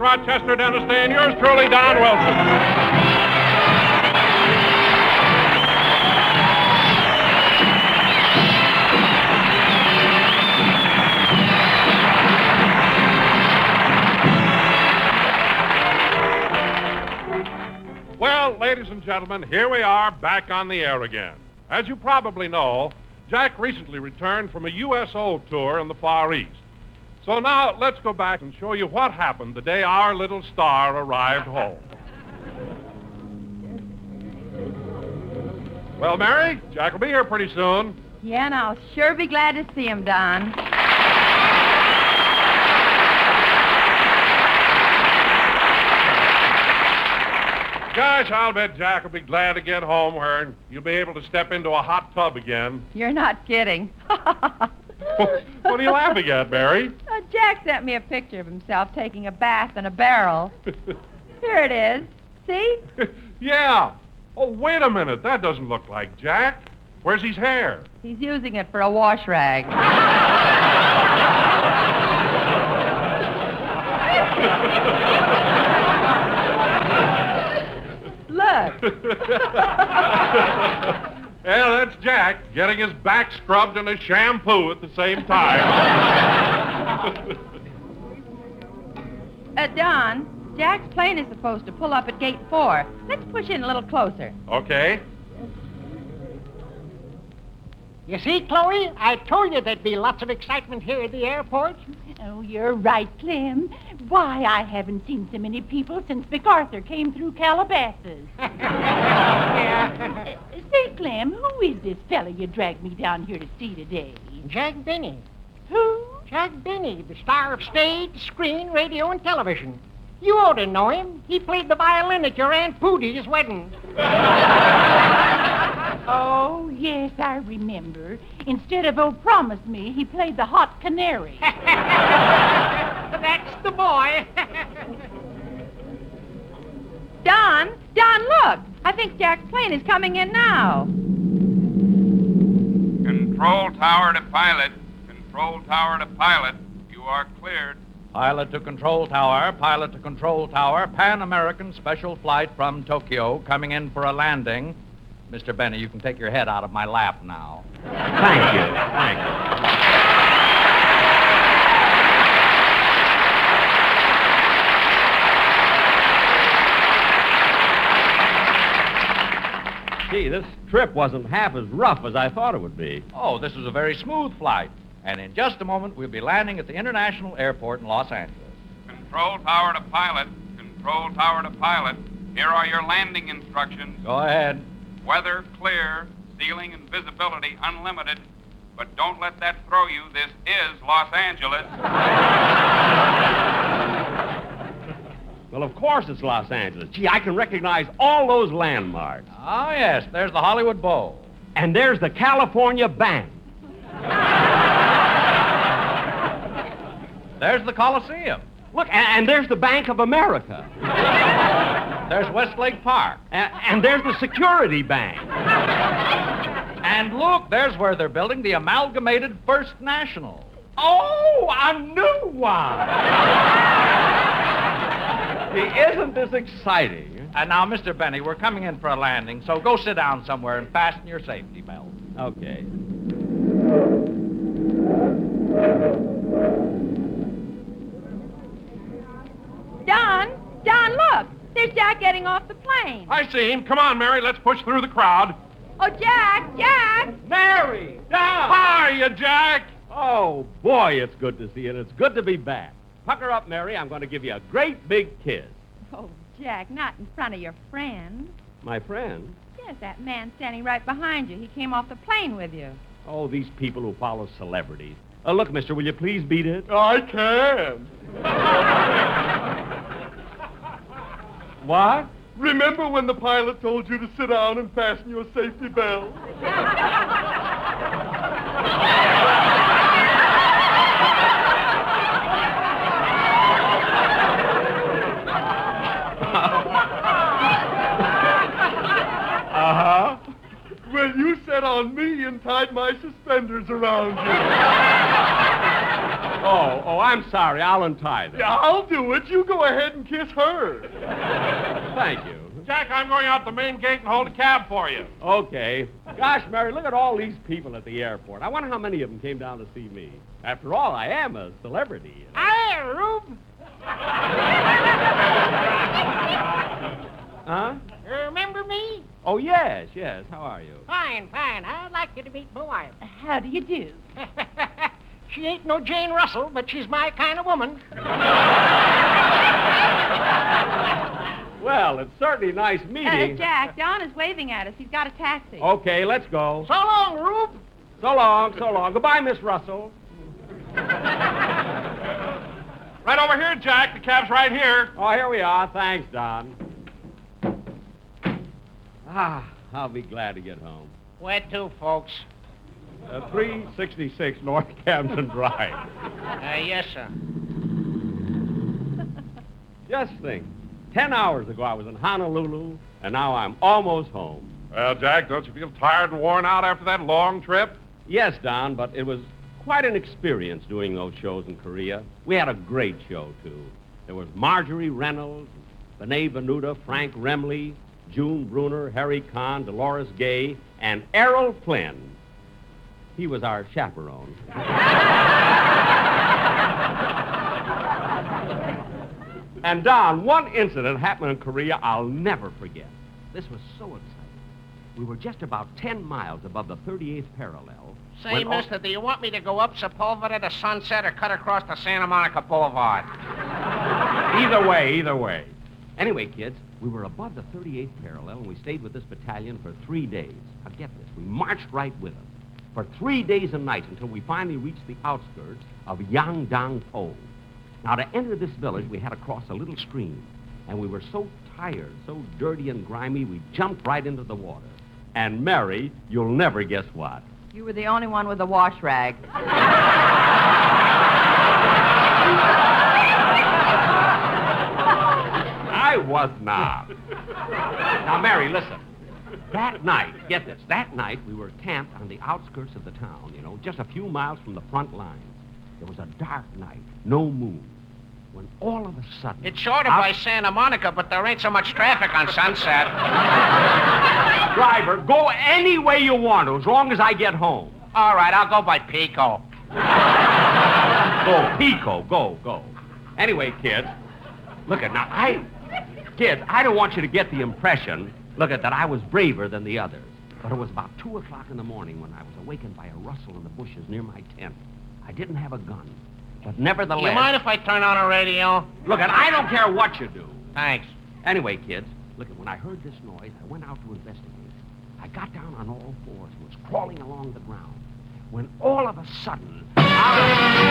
Rochester, Dennis Day, and yours truly, Don Wilson. Well, ladies and gentlemen, here we are back on the air again. As you probably know, Jack recently returned from a USO tour in the Far East. So now let's go back and show you what happened the day our little star arrived home. Well, Mary, Jack will be here pretty soon. Yeah, and I'll sure be glad to see him, Don. Gosh, I'll bet Jack will be glad to get home where you'll be able to step into a hot tub again. You're not kidding. what are you laughing at, Mary? Uh, Jack sent me a picture of himself taking a bath in a barrel. Here it is. See? yeah. Oh, wait a minute. That doesn't look like Jack. Where's his hair? He's using it for a wash rag. Look. Yeah, that's Jack getting his back scrubbed and a shampoo at the same time. Uh, Don, Jack's plane is supposed to pull up at gate four. Let's push in a little closer. okay. You see, Chloe, I told you there'd be lots of excitement here at the airport. Oh, you're right, Clem. Why, I haven't seen so many people since MacArthur came through Calabasas. yeah. Clem, who is this fella you dragged me down here to see today? Jack Benny. Who? Jack Benny, the star of stage, screen, radio, and television. You ought to know him. He played the violin at your Aunt Pootie's wedding. Oh, yes, I remember. Instead of Oh Promise Me, he played the hot canary. That's the boy. Don, Don, look. I think Jack's plane is coming in now. Control tower to pilot. Control tower to pilot. You are cleared. Pilot to control tower, pilot to control tower, Pan American special flight from Tokyo coming in for a landing. Mr. Benny, you can take your head out of my lap now. Thank you. Thank you. Gee, this trip wasn't half as rough as I thought it would be. Oh, this was a very smooth flight. And in just a moment, we'll be landing at the International Airport in Los Angeles. Control tower to pilot. Control tower to pilot. Here are your landing instructions. Go ahead. Weather clear. Ceiling and visibility unlimited. But don't let that throw you. This is Los Angeles. Well, of course it's Los Angeles. Gee, I can recognize all those landmarks. Oh, yes, there's the Hollywood Bowl. And there's the California Bank. There's the Coliseum. Look, and, and there's the Bank of America. There's Westlake Park. And, and there's the Security Bank. And look, there's where they're building the Amalgamated First National. Oh, a new one! Gee, isn't this exciting? And now, Mr. Benny, we're coming in for a landing, so go sit down somewhere and fasten your safety belt. Okay. Don, Don, look. There's Jack getting off the plane. I see him. Come on, Mary. Let's push through the crowd. Oh, Jack, Jack. Mary! Down! Hiya, Jack. Oh, boy, it's good to see you, and it's good to be back. Pucker up, Mary. I'm going to give you a great big kiss. Oh, Jack, not in front of your friend. My friend? Yes, that man standing right behind you. He came off the plane with you. Oh, these people who follow celebrities. Uh, look, mister, will you please beat it? I can. What? Remember when the pilot told you to sit down and fasten your safety belt? Uh-huh. Well, you sat on me and tied my suspenders around you. Oh, oh, I'm sorry. I'll untie them. Yeah, I'll do it. You go ahead and kiss her. Thank you. Jack, I'm going out the main gate and hold a cab for you. Okay. Gosh, Mary, look at all these people at the airport. I wonder how many of them came down to see me. After all, I am a celebrity. you know. Hi, Rube. Huh? Remember me? Oh, yes, yes. How are you? Fine, fine. I'd like you to meet my wife. How do you do? she ain't no Jane Russell, but she's my kind of woman. Well, it's certainly nice meeting. Uh, meeting. Jack, Don is waving at us. He's got a taxi. Okay, let's go. So long, Rube. So long, so long. Goodbye, Miss Russell. Right over here, Jack. The cab's right here. Oh, here we are. Thanks, Don. Ah, I'll be glad to get home. Where to, folks? Uh, 366 North Camden Drive. Uh, yes, sir. Just think. Ten hours ago, I was in Honolulu, and now I'm almost home. Well, Jack, don't you feel tired and worn out after that long trip? Yes, Don, but it was quite an experience doing those shows in Korea. We had a great show, too. There was Marjorie Reynolds, Benay Venuta, Frank Remley, June Bruner, Harry Kahn, Dolores Gay, and Errol Flynn. He was our chaperone. and Don, one incident happened in Korea I'll never forget. This was so exciting. We were just about 10 miles above the 38th parallel. Say, when all- mister, do you want me to go up Sepulveda to Sunset or cut across the Santa Monica Boulevard? Either way, either way. Anyway, kids, we were above the 38th parallel, and we stayed with this battalion for three days. Now, get this. We marched right with them for three days and nights until we finally reached the outskirts of Yongdungpo. Now, to enter this village, we had to cross a little stream, and we were so tired, so dirty and grimy, we jumped right into the water. And, Mary, you'll never guess what. You were the only one with a wash rag. I was not. now, Mary, listen. That night, get this, that night we were camped on the outskirts of the town, you know, just a few miles from the front lines. It was a dark night, no moon. When all of a sudden. It's shorter out- by Santa Monica, but there ain't so much traffic on Sunset. Driver, go any way you want to, as long as I get home. All right, I'll go by Pico. Go, Pico, go, go. Anyway, kids, look at now. I, kids, I don't want you to get the impression, look at that I was braver than the others. But it was about two o'clock in the morning when I was awakened by a rustle in the bushes near my tent. I didn't have a gun, but nevertheless. You mind if I turn on a radio? Look, at I don't care what you do. Thanks. Anyway, kids, look, at when I heard this noise, I went out to investigate. I got down on all fours and was crawling along the ground. When all of a sudden, out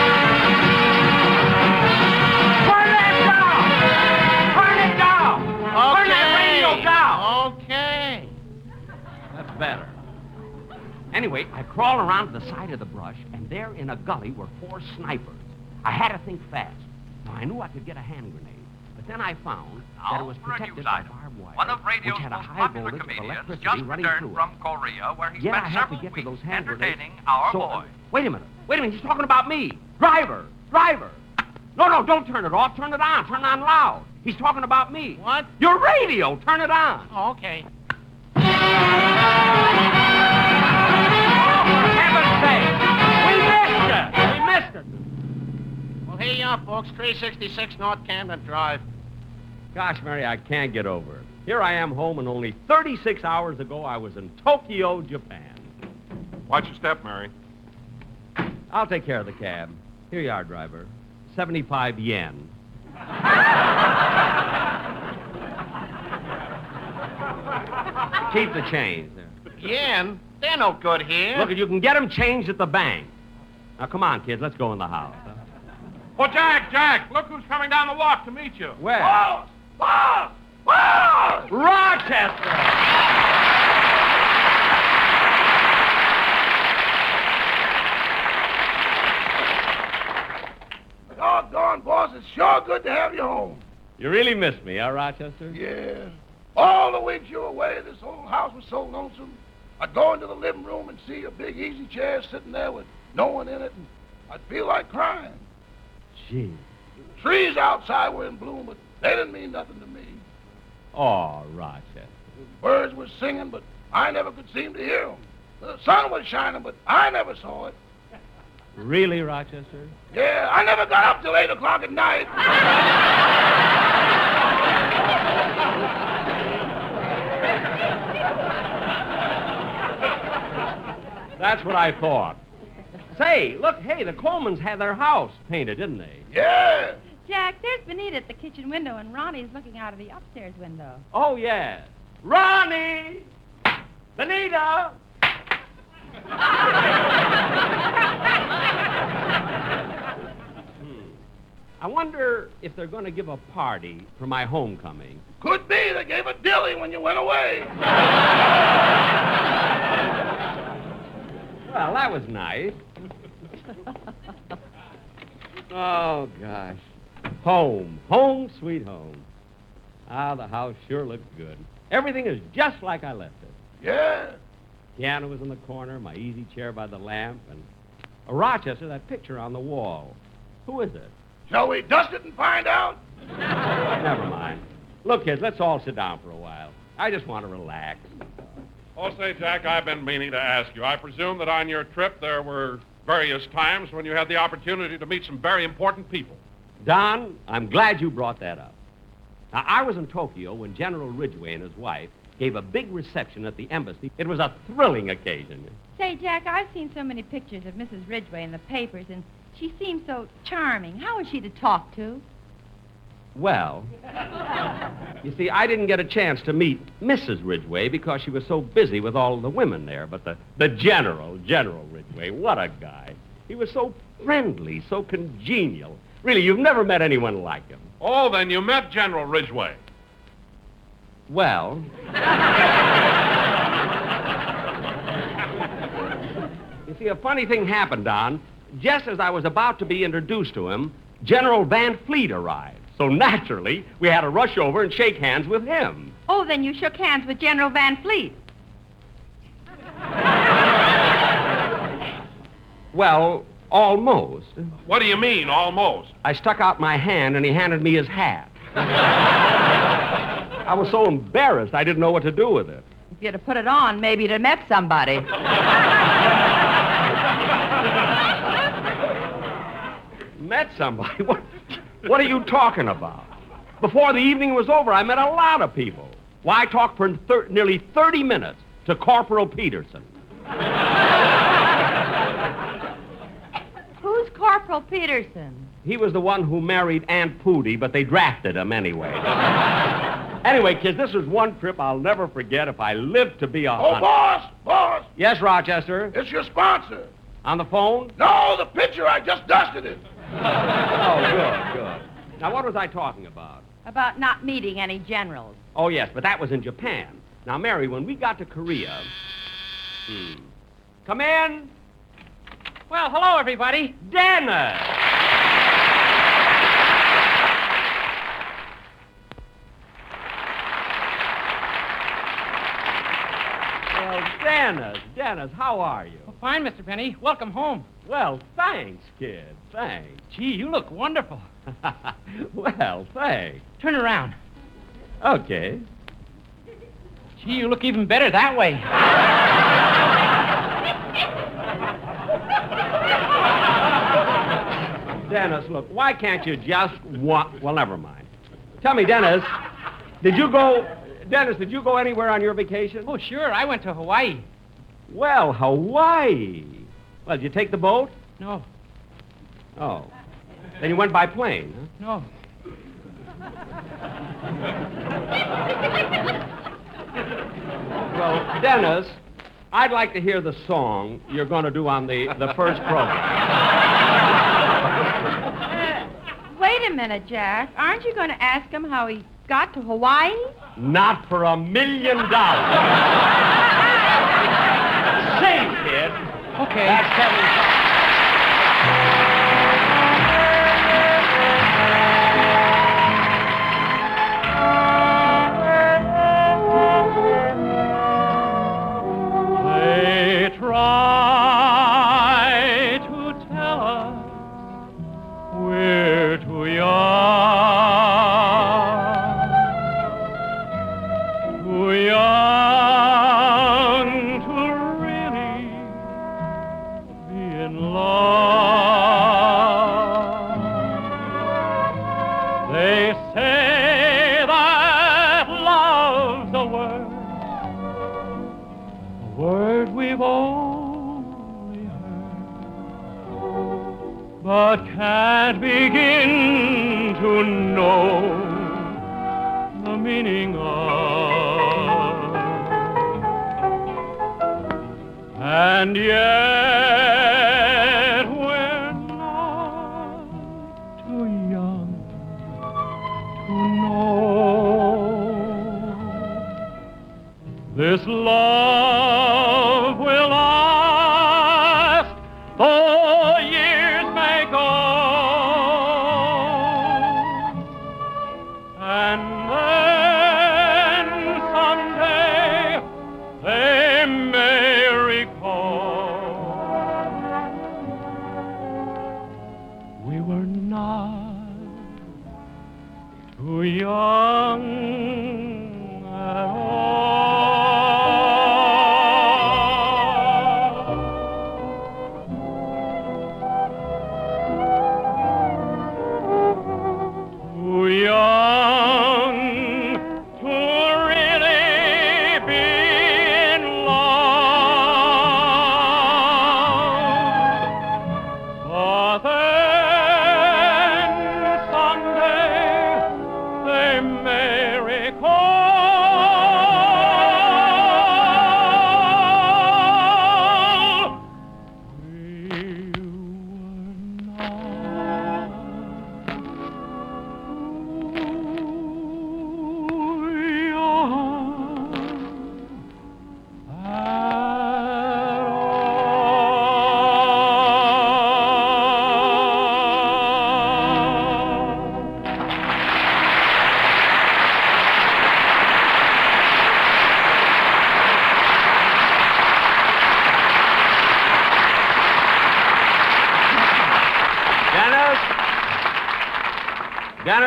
Anyway, I crawled around to the side of the brush, and there in a gully were four snipers. I had to think fast. Now, I knew I could get a hand grenade, but then I found that it was protected by barbed wire, One of radio's which had a high voltage of electricity just running returned through it. from Korea, where he Yet I spent had to get to those hand grenades. our so, uh, boy. Wait a minute. Wait a minute. He's talking about me. Driver. Driver. No, no, don't turn it off. Turn it on. Turn it on loud. He's talking about me. What? Your radio. Turn it on. Oh, okay. Here you are, folks. 366 North Camden Drive. Gosh, Mary, I can't get over it. Here I am home, and only 36 hours ago I was in Tokyo, Japan. Watch your step, Mary. I'll take care of the cab. Here you are, driver. 75 yen. Keep the change there. Yen? They're no good here. Look, you can get them changed at the bank. Now, come on, kids. Let's go in the house. Oh, Jack, Jack, look who's coming down the walk to meet you. Where? Boss! Boss! Boss! Rochester! Doggone, boss, it's sure good to have you home. You really miss me, huh, Rochester? Yeah. All the weeks you were away, this old house was so lonesome. I'd go into the living room and see a big easy chair sitting there with no one in it, and I'd feel like crying. Gee. The trees outside were in bloom, but they didn't mean nothing to me. Oh, Rochester. The birds were singing, but I never could seem to hear them. The sun was shining, but I never saw it. Really, Rochester? Yeah, I never got up till 8 o'clock at night. That's what I thought. Say, look, hey, the Colemans had their house painted, didn't they? Yeah. Jack, there's Benita at the kitchen window, and Ronnie's looking out of the upstairs window. Oh, yeah. Ronnie! Benita! Hmm. I wonder if they're going to give a party for my homecoming. Could be they gave a dilly when you went away. Well, that was nice. Oh, gosh. Home. Home, sweet home. Ah, the house sure looks good. Everything is just like I left it. Yeah. Piano was in the corner, my easy chair by the lamp, and a Rochester, that picture on the wall. Who is it? Shall we dust it and find out? Never mind. Look, kids, let's all sit down for a while. I just want to relax. Oh, say, Jack, I've been meaning to ask you. I presume that on your trip there were various times when you had the opportunity to meet some very important people. Don, I'm glad you brought that up. Now, I was in Tokyo when General Ridgway and his wife gave a big reception at the embassy. It was a thrilling occasion. Say, Jack, I've seen so many pictures of Mrs. Ridgway in the papers, and she seems so charming. How is she to talk to? Well, you see, I didn't get a chance to meet Mrs. Ridgway because she was so busy with all the women there. But the, the General, General Ridgway, what a guy. He was so friendly, so congenial. Really, you've never met anyone like him. Oh, then you met General Ridgway. Well, you see, a funny thing happened, Don. Just as I was about to be introduced to him, General Van Fleet arrived. So naturally, we had to rush over and shake hands with him. Oh, then you shook hands with General Van Fleet. Well, almost. What do you mean, almost? I stuck out my hand and he handed me his hat. I was so embarrassed I didn't know what to do with it. If you'd have put it on, maybe you'd have met somebody. Met somebody? What, what are you talking about? Before the evening was over, I met a lot of people. Why, I talked for thir- nearly 30 minutes to Corporal Peterson. Who's Corporal Peterson? He was the one who married Aunt Pooty, but they drafted him anyway. anyway, kids, this is one trip I'll never forget if I live to be a Oh, hundred. boss, boss, Yes, Rochester? it's your sponsor. On the phone? No, the picture. I just dusted it. Oh, good, good. Now, what was I talking about? About not meeting any generals. Oh, yes, but that was in Japan. Now, Mary, when we got to Korea. Hmm. Come in. Well, hello, everybody. Dennis! Well, Dennis, Dennis, how are you? Fine, Mr. Benny. Welcome home. Well, thanks, kid. Thanks. Gee, you look wonderful. well, thanks. Turn around. Okay. Gee, you look even better that way. Dennis, look, why can't you just want. Well, never mind. Tell me, Dennis, did you go. Dennis, did you go anywhere on your vacation? Oh, sure. I went to Hawaii. Well, Hawaii. Well, did you take the boat? No, Oh. Then you went by plane, huh? no. Well, Dennis, I'd like to hear the song you're going to do on the, the first program. Wait a minute, Jack. Aren't you going to ask him how he got to Hawaii? Not for a million dollars. Sing, kid. Okay. That's. And yet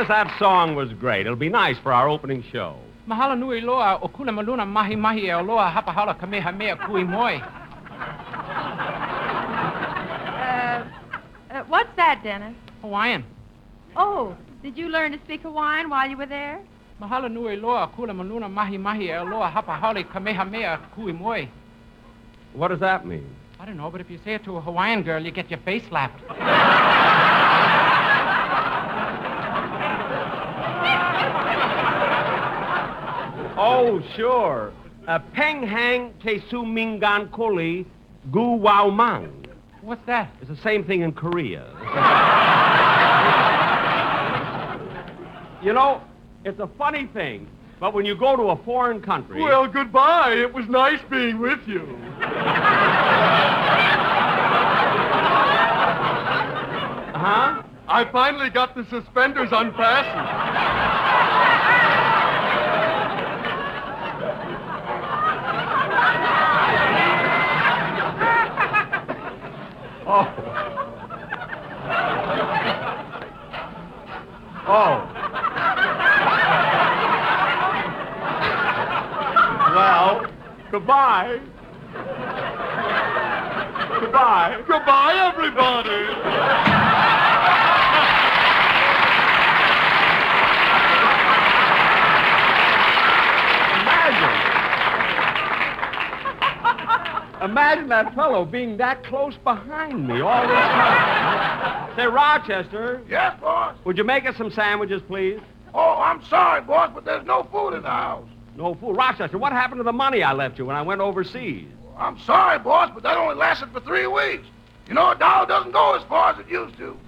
Dennis, that song was great. It'll be nice for our opening show. Mahalo nui loa o kula maluna mahi mahi e o loa hapa hala kamehameha kui moi. Uh, uh, what's that, Dennis? Hawaiian. Oh, did you learn to speak Hawaiian while you were there? Mahalo nui loa kula maluna mahi mahi e o loa hapa hala kamehameha kui moi. What does that mean? I don't know, but if you say it to a Hawaiian girl, you get your face slapped. Oh, sure. Uh, Peng Hang Te Su Mingan Kuli Gu Wao Mang. What's that? It's the same thing in Korea. you know, it's a funny thing, but when you go to a foreign country. Well, goodbye. It was nice being with you. Huh? I finally got the suspenders unfastened. Oh. Well, goodbye. Goodbye. Goodbye, everybody. Imagine. Imagine that fellow being that close behind me all this time. Say, Rochester, Yes, boss? would you make us some sandwiches, please? Oh, I'm sorry, boss, but there's no food in the house. No food? Rochester, what happened to the money I left you when I went overseas? I'm sorry, boss, but that only lasted for three weeks. You know, a dollar doesn't go as far as it used to.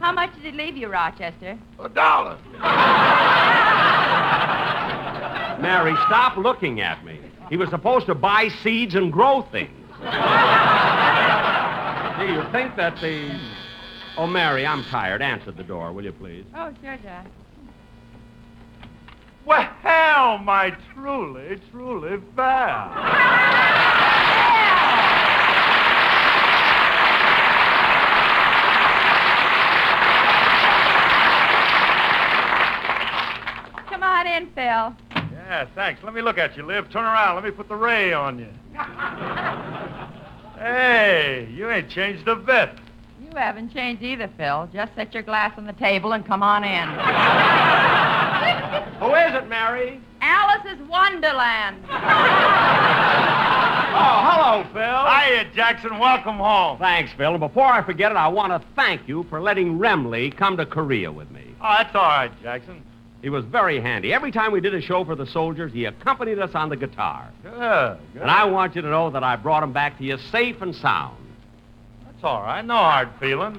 How much did it leave you, Rochester? A dollar. Mary, stop looking at me. He was supposed to buy seeds and grow things. Do you think that the. Oh, Mary, I'm tired. Answer the door, will you please? Oh, sure, Jack. Well, my truly, truly fair. Come on in, Phil. Yeah, thanks. Let me look at you, Liv. Turn around. Let me put the ray on you. hey, you ain't changed a bit. You haven't changed either, Phil. Just set your glass on the table and come on in. Who is it, Mary? Alice's Wonderland. Oh, hello, Phil. Hiya, Jackson. Welcome home. Thanks, Phil. And before I forget it, I want to thank you for letting Remley come to Korea with me. Oh, that's all right, Jackson. He was very handy. Every time we did a show for the soldiers, he accompanied us on the guitar. Good. good. And I want you to know that I brought him back to you safe and sound. That's all right. No hard feelings.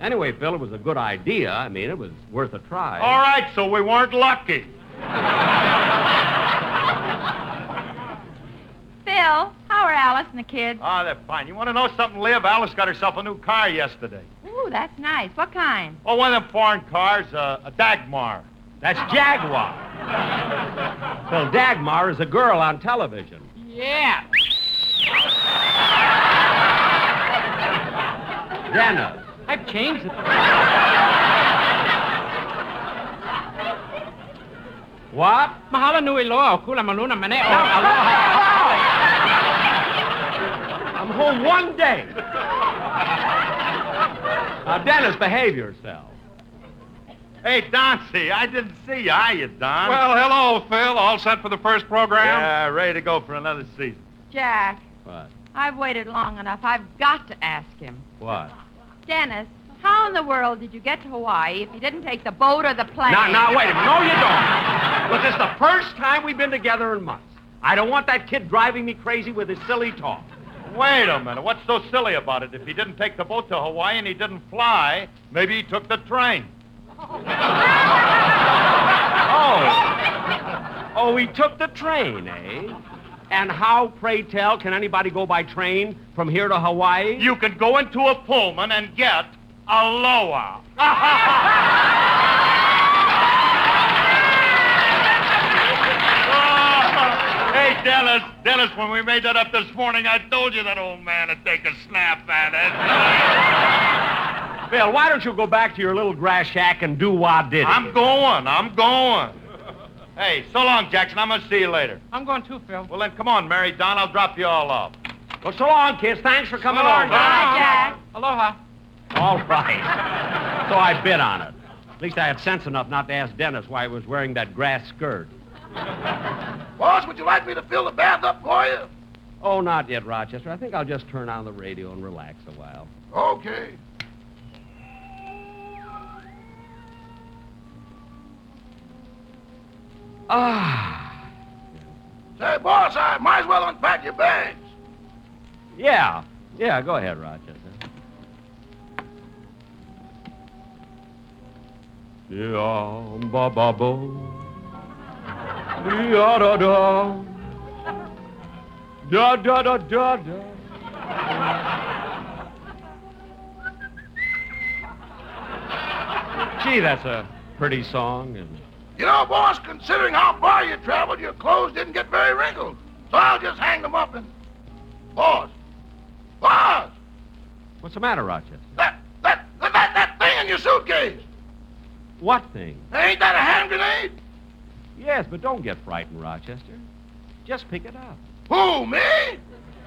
Anyway, Phil, it was a good idea. I mean, it was worth a try. All right, so we weren't lucky. Phil, how are Alice and the kids? Ah, they're fine. You want to know something, Liv? Alice got herself a new car yesterday. Ooh, that's nice. What kind? Oh, one of them foreign cars, uh, a Dagmar. That's Jaguar. Phil, Dagmar is a girl on television. Yeah. Dennis. I've changed it. What? Mahalo nui loa, kula maluna mane. I'm home one day. Now, Dennis, behave yourself. Hey, Dauncey, I didn't see you. Hiya, Don. Well, hello, Phil. All set for the first program? yeah, ready to go for another season. Jack, What? I've waited long enough. I've got to ask him. What? Dennis, how in the world did you get to Hawaii if you didn't take the boat or the plane? Now, now, wait a minute. No, you don't. Look, this is the first time we've been together in months. I don't want that kid driving me crazy with his silly talk. Wait a minute. What's so silly about it? If he didn't take the boat to Hawaii and he didn't fly, maybe he took the train. Oh. Oh, he took the train, eh? And how, pray tell, can anybody go by train from here to Hawaii? You can go into a Pullman and get aloha. Oh, hey, Dennis, Dennis, when we made that up this morning, I told you that old man would take a snap at it. Bill, why don't you go back to your little grass shack and do what I did I'm going, I'm going. Hey, so long, Jackson. I'm going to see you later. I'm going too, Phil. Well, then, come on, Mary Don. I'll drop you all off. Well, so long, kids. Thanks for coming So long. along. Bye, Jack. Aloha. All right. so I bid on it. At least I had sense enough not to ask Dennis why he was wearing that grass skirt. Boss, would you like me to fill the bath up for you? Oh, not yet, Rochester. I think I'll just turn on the radio and relax a while. Okay. Ah. Say, boss, I might as well unpack your bags. Yeah. Yeah, go ahead, Rochester. Yeah, ba ba bo. Da da da. Da da da da da. Gee, that's a pretty song. And You know, boss, considering how far you traveled, your clothes didn't get very wrinkled. So I'll just hang them up and... Boss! Boss! what's the matter, Rochester? That, that, that, that, thing in your suitcase! What thing? Ain't that a hand grenade? Yes, but don't get frightened, Rochester. Just pick it up. Who, me?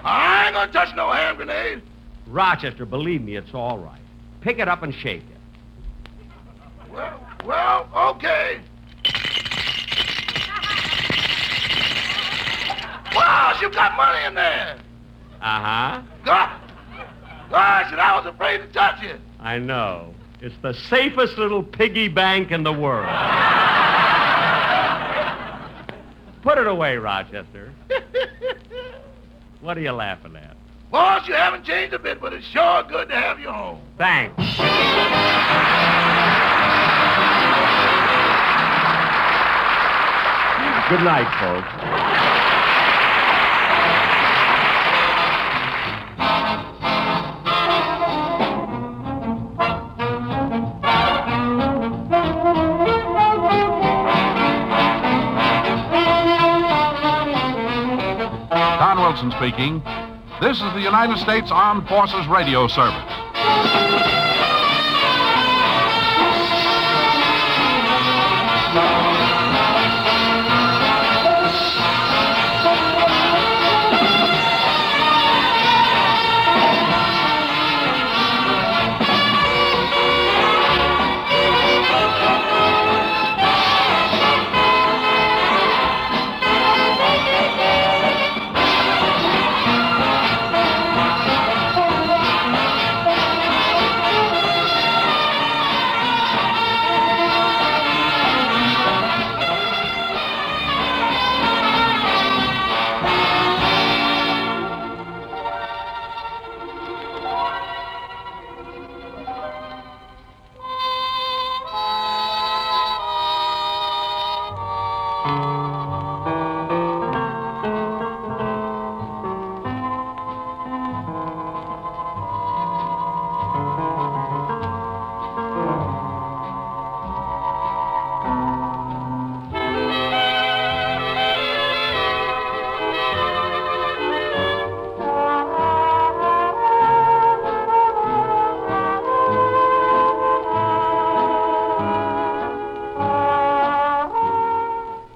I ain't gonna touch no hand grenade. Rochester, believe me, it's all right. Pick it up and shake it. Well, well, okay. Boss, you've got money in there. Uh-huh. God, gosh, and I was afraid to touch it. I know. It's the safest little piggy bank in the world. Put it away, Rochester. What are you laughing at? Boss, you haven't changed a bit, but it's sure good to have you home. Thanks. Good night, folks. Speaking. This is the United States Armed Forces Radio Service.